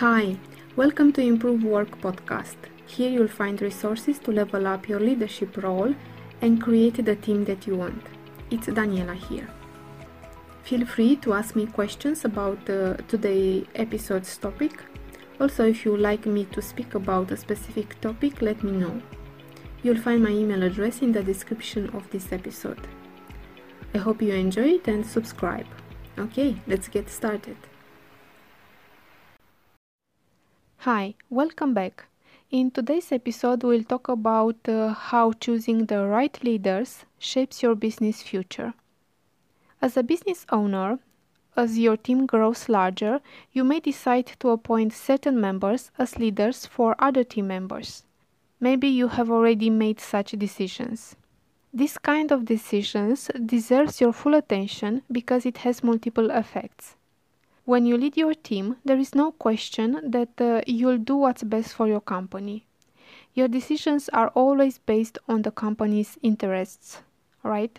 Hi, welcome to Improve Work podcast. Here you'll find resources to level up your leadership role and create the team that you want. It's Daniela here. Feel free to ask me questions about uh, today's episode's topic. Also, if you would like me to speak about a specific topic, let me know. You'll find my email address in the description of this episode. I hope you enjoy it and subscribe. Okay, let's get started. Hi, welcome back. In today's episode, we'll talk about uh, how choosing the right leaders shapes your business future. As a business owner, as your team grows larger, you may decide to appoint certain members as leaders for other team members. Maybe you have already made such decisions. This kind of decisions deserves your full attention because it has multiple effects. When you lead your team, there is no question that uh, you'll do what's best for your company. Your decisions are always based on the company's interests, right?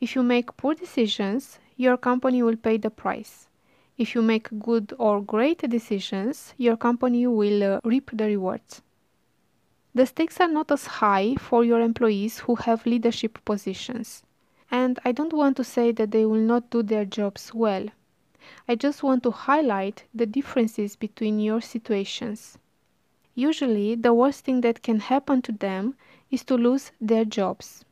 If you make poor decisions, your company will pay the price. If you make good or great decisions, your company will uh, reap the rewards. The stakes are not as high for your employees who have leadership positions. And I don't want to say that they will not do their jobs well. I just want to highlight the differences between your situations. Usually, the worst thing that can happen to them is to lose their jobs.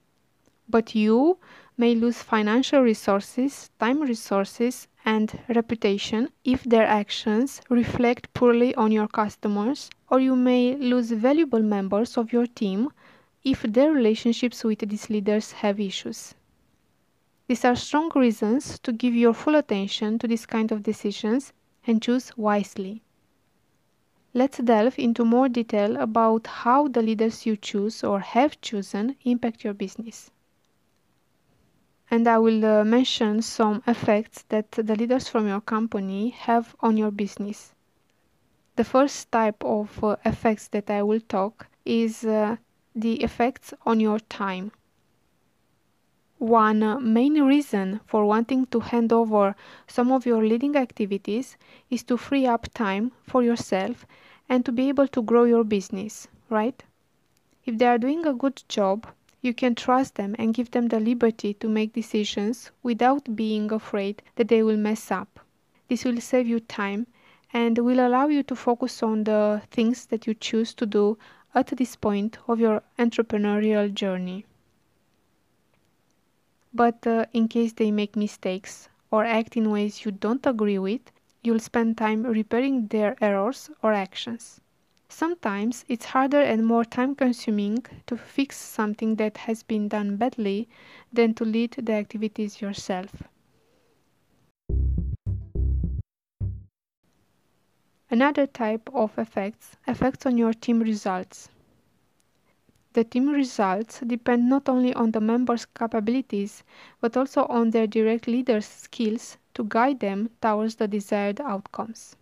But you may lose financial resources, time resources, and reputation if their actions reflect poorly on your customers, or you may lose valuable members of your team if their relationships with these leaders have issues. These are strong reasons to give your full attention to this kind of decisions and choose wisely. Let's delve into more detail about how the leaders you choose or have chosen impact your business. And I will uh, mention some effects that the leaders from your company have on your business. The first type of uh, effects that I will talk is uh, the effects on your time. One main reason for wanting to hand over some of your leading activities is to free up time for yourself and to be able to grow your business, right? If they are doing a good job, you can trust them and give them the liberty to make decisions without being afraid that they will mess up. This will save you time and will allow you to focus on the things that you choose to do at this point of your entrepreneurial journey but uh, in case they make mistakes or act in ways you don't agree with, you'll spend time repairing their errors or actions. Sometimes it's harder and more time consuming to fix something that has been done badly than to lead the activities yourself. Another type of effects affects on your team results. The team results depend not only on the members' capabilities, but also on their direct leaders' skills to guide them towards the desired outcomes.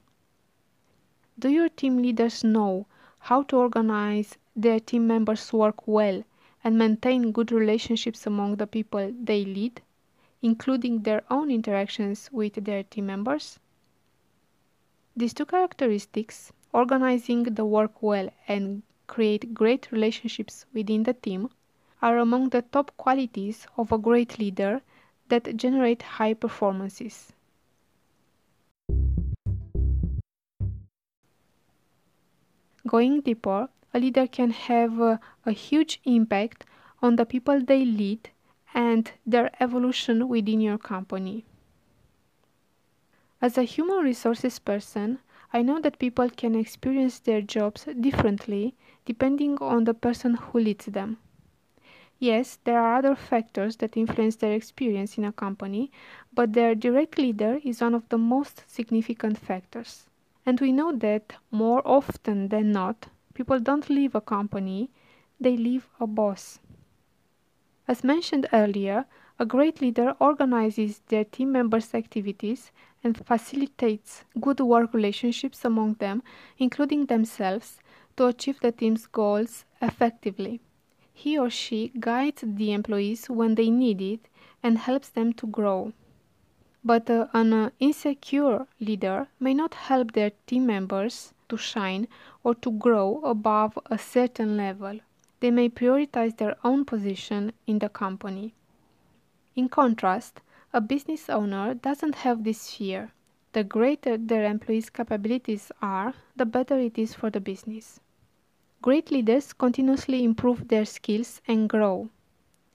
Do your team leaders know how to organize their team members' work well and maintain good relationships among the people they lead, including their own interactions with their team members? These two characteristics, organizing the work well and create great relationships within the team are among the top qualities of a great leader that generate high performances. Going deeper, a leader can have a, a, huge impact on the people they lead and their evolution within your company. As a human resources person, I know that people can experience their jobs differently depending on the person who leads them. Yes, there are other factors that influence their experience in a company, but their direct leader is one of the most significant factors. And we know that more often than not, people don't leave a company, they leave a boss. As mentioned earlier, a great leader organizes their team members' activities and facilitates good work relationships among them, including themselves, to achieve the team's goals effectively. He or she guides the employees when they need it and helps them to grow. But uh, an uh, insecure leader may not help their team members to shine or to grow above a certain level. They may prioritize their own position in the company. In contrast, a business owner doesn't have this fear. The greater their employees' capabilities are, the better it is for the business. Great leaders continuously improve their skills and grow.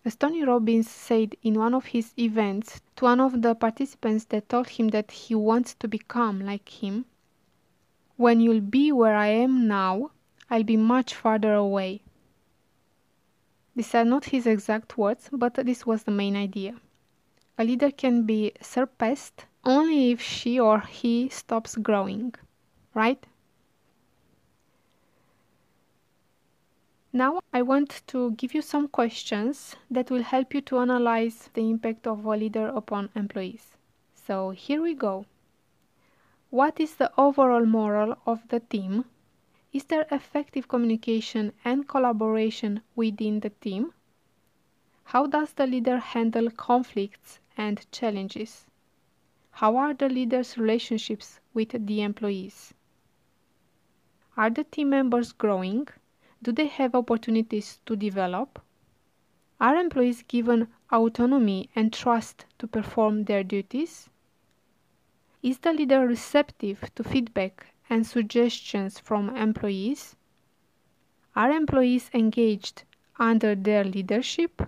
As Tony Robbins said in one of his events to one of the participants that told him that he wants to become like him, when you'll be where I am now, I'll be much farther away. These are not his exact words, but this was the main idea. A leader can be surpassed only if she or he stops growing, right? Now I want to give you some questions that will help you to analyze the impact of a leader upon employees. So here we go. What is the overall moral of the team? Is there effective communication and collaboration within the team? How does the leader handle conflicts and challenges? How are the leader's relationships with the employees? Are the team members growing? Do they have opportunities to develop? Are employees given autonomy and trust to perform their duties? Is the leader receptive to feedback and suggestions from employees? Are employees engaged under their leadership?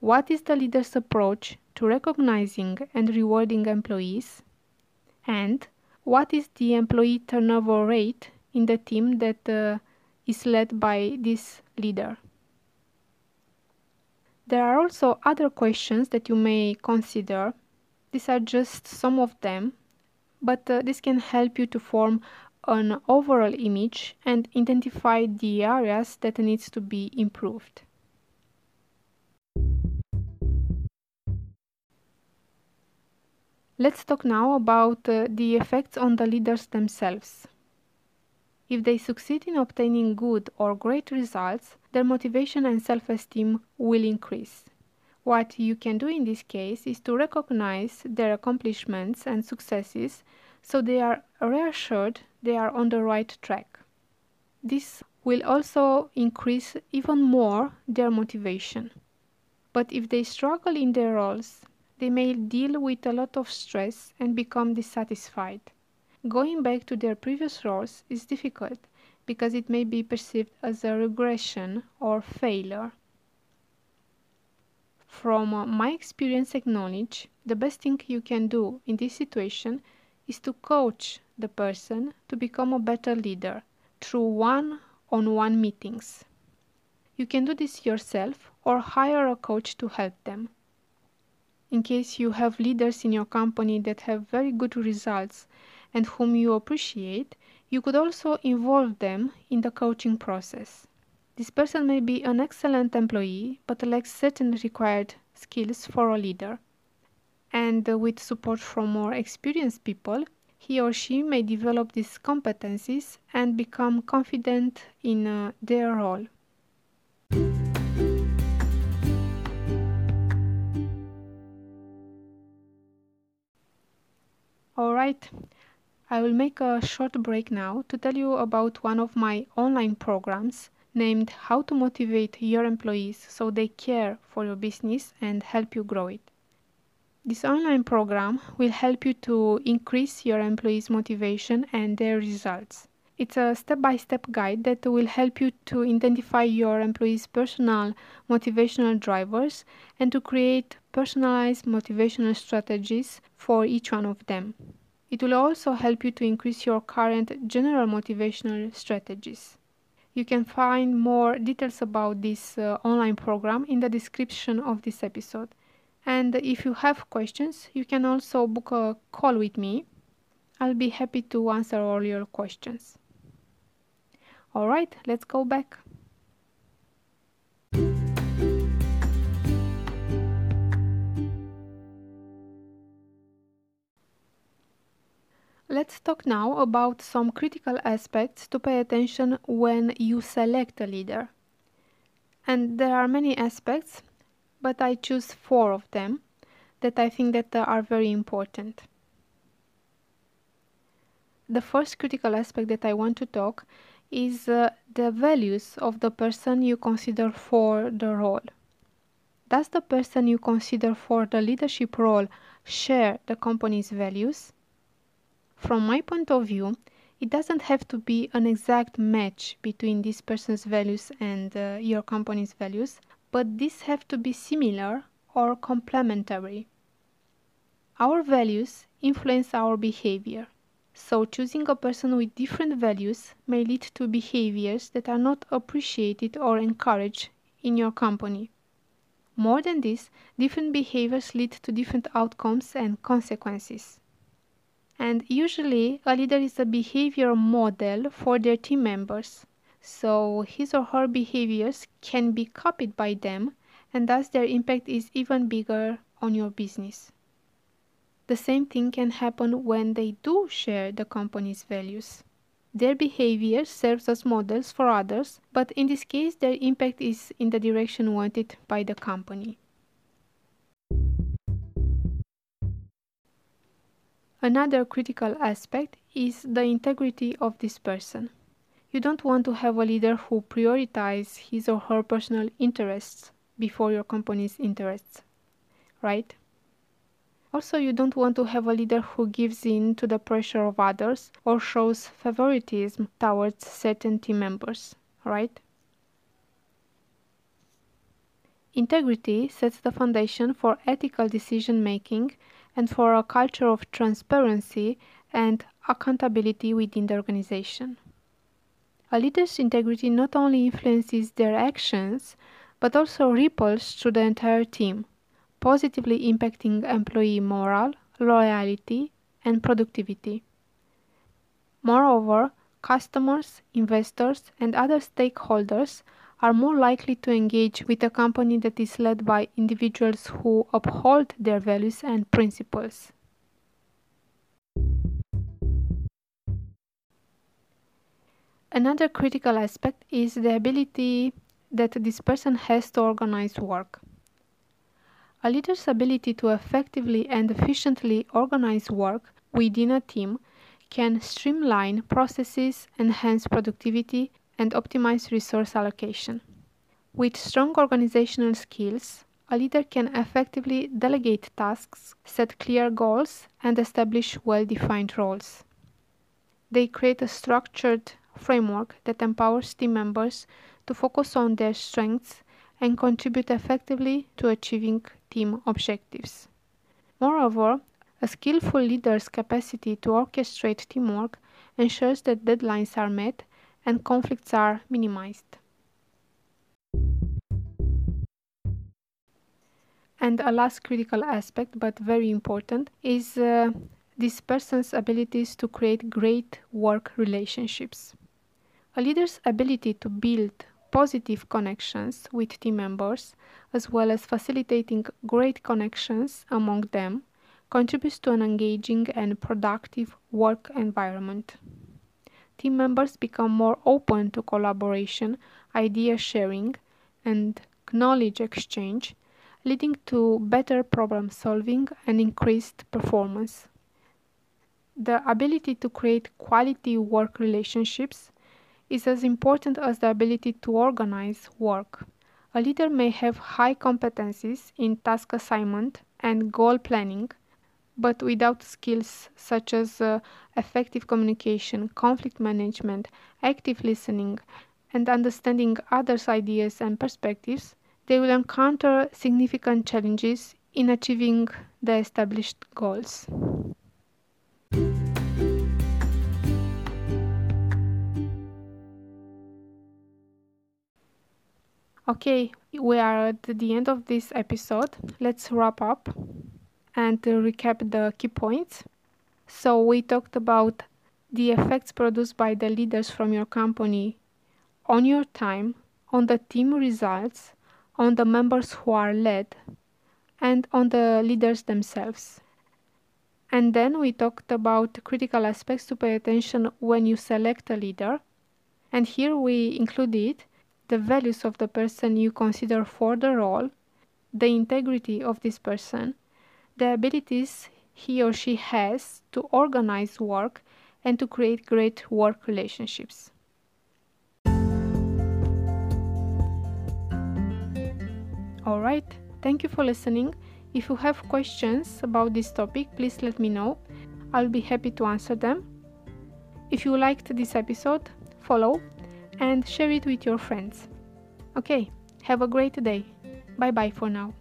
What is the leader's approach to recognizing and rewarding employees? And what is the employee turnover rate in the team that uh, is led by this leader. There are also other questions that you may consider. These are just some of them, but uh, this can help you to form an overall image and identify the areas that needs to be improved. Let's talk now about uh, the effects on the leaders themselves. If they succeed in obtaining good or great results, their motivation and self esteem will increase. What you can do in this case is to recognize their accomplishments and successes so they are reassured they are on the right track. This will also increase even more their motivation. But if they struggle in their roles, they may deal with a lot of stress and become dissatisfied. Going back to their previous roles is difficult because it may be perceived as a regression or failure. From my experience and knowledge, the best thing you can do in this situation is to coach the person to become a better leader through one on one meetings. You can do this yourself or hire a coach to help them. In case you have leaders in your company that have very good results and whom you appreciate, you could also involve them in the coaching process. This person may be an excellent employee but lacks certain required skills for a leader. And with support from more experienced people, he or she may develop these competencies and become confident in uh, their role. All right, I will make a short break now to tell you about one of my online programs named How to Motivate Your Employees So They Care for Your Business and Help You Grow It. This online program will help you to increase your employees' motivation and their results. It's a step by step guide that will help you to identify your employees' personal motivational drivers and to create personalized motivational strategies for each one of them. It will also help you to increase your current general motivational strategies. You can find more details about this uh, online program in the description of this episode. And if you have questions, you can also book a call with me. I'll be happy to answer all your questions. Alright, let's go back. Let's talk now about some critical aspects to pay attention when you select a leader. And there are many aspects, but I choose four of them. that I think that uh, are very important. The first critical aspect that I want to talk is uh, the values of the person you consider for the role. Does the person you consider for the leadership role share the company's values? From my point of view, it doesn't have to be an exact match between this person's values and uh, your company's values, but these have to be similar or complementary. Our values influence our behavior. So, choosing a person with different values may lead to behaviors that are not appreciated or encouraged in your company. More than this, different behaviors lead to different outcomes and consequences. And usually, a leader is a behavior model for their team members. So, his or her behaviors can be copied by them, and thus their impact is even bigger on your business. The same thing can happen when they do share the company's values. Their behavior serves as models for others, but in this case, their impact is in the direction wanted by the company. Another critical aspect is the integrity of this person. You don't want to have a leader who prioritizes his or her personal interests before your company's interests, right? Also, you don't want to have a leader who gives in to the pressure of others or shows favoritism towards certain team members, right? Integrity sets the foundation for ethical decision making and for a culture of transparency and accountability within the organization. A leader's integrity not only influences their actions, but also ripples through the entire team, positively impacting employee morale, loyalty, and productivity. Moreover, customers, investors, and other stakeholders are more likely to engage with a company that is led by individuals who uphold their values and principles. Another critical aspect is the ability that this person has to organize work. A leader's ability to effectively and efficiently organize work within a team can streamline processes, enhance productivity, and optimize resource allocation. With strong organizational skills, a leader can effectively delegate tasks, set clear goals, and establish well defined roles. They create a structured framework that empowers team members to focus on their strengths and contribute effectively to achieving team objectives. Moreover, a skillful leader's capacity to orchestrate teamwork ensures that deadlines are met and conflicts are minimized. And a last critical aspect, but very important, is uh, this person's abilities to create great work relationships. A leader's ability to build positive connections with team members, as well as facilitating great connections among them, contributes to an engaging and productive work environment. Team members become more open to collaboration, idea sharing, and knowledge exchange, leading to better problem solving and increased performance. The ability to create quality work relationships is as important as the ability to organize work. A leader may have high competencies in task assignment and goal planning, but without skills such as uh, effective communication, conflict management, active listening, and understanding others' ideas and perspectives, they will encounter significant challenges in achieving the established goals. Okay, we are at the end of this episode. Let's wrap up and recap the key points. So, we talked about the effects produced by the leaders from your company on your time, on the team results, on the members who are led, and on the leaders themselves. And then we talked about critical aspects to pay attention when you select a leader. And here we included the values of the person you consider for the role, the integrity of this person, the abilities he or she has to organize work and to create great work relationships. Alright, thank you for listening. If you have questions about this topic, please let me know. I'll be happy to answer them. If you liked this episode, follow and share it with your friends. Okay, have a great day. Bye bye for now.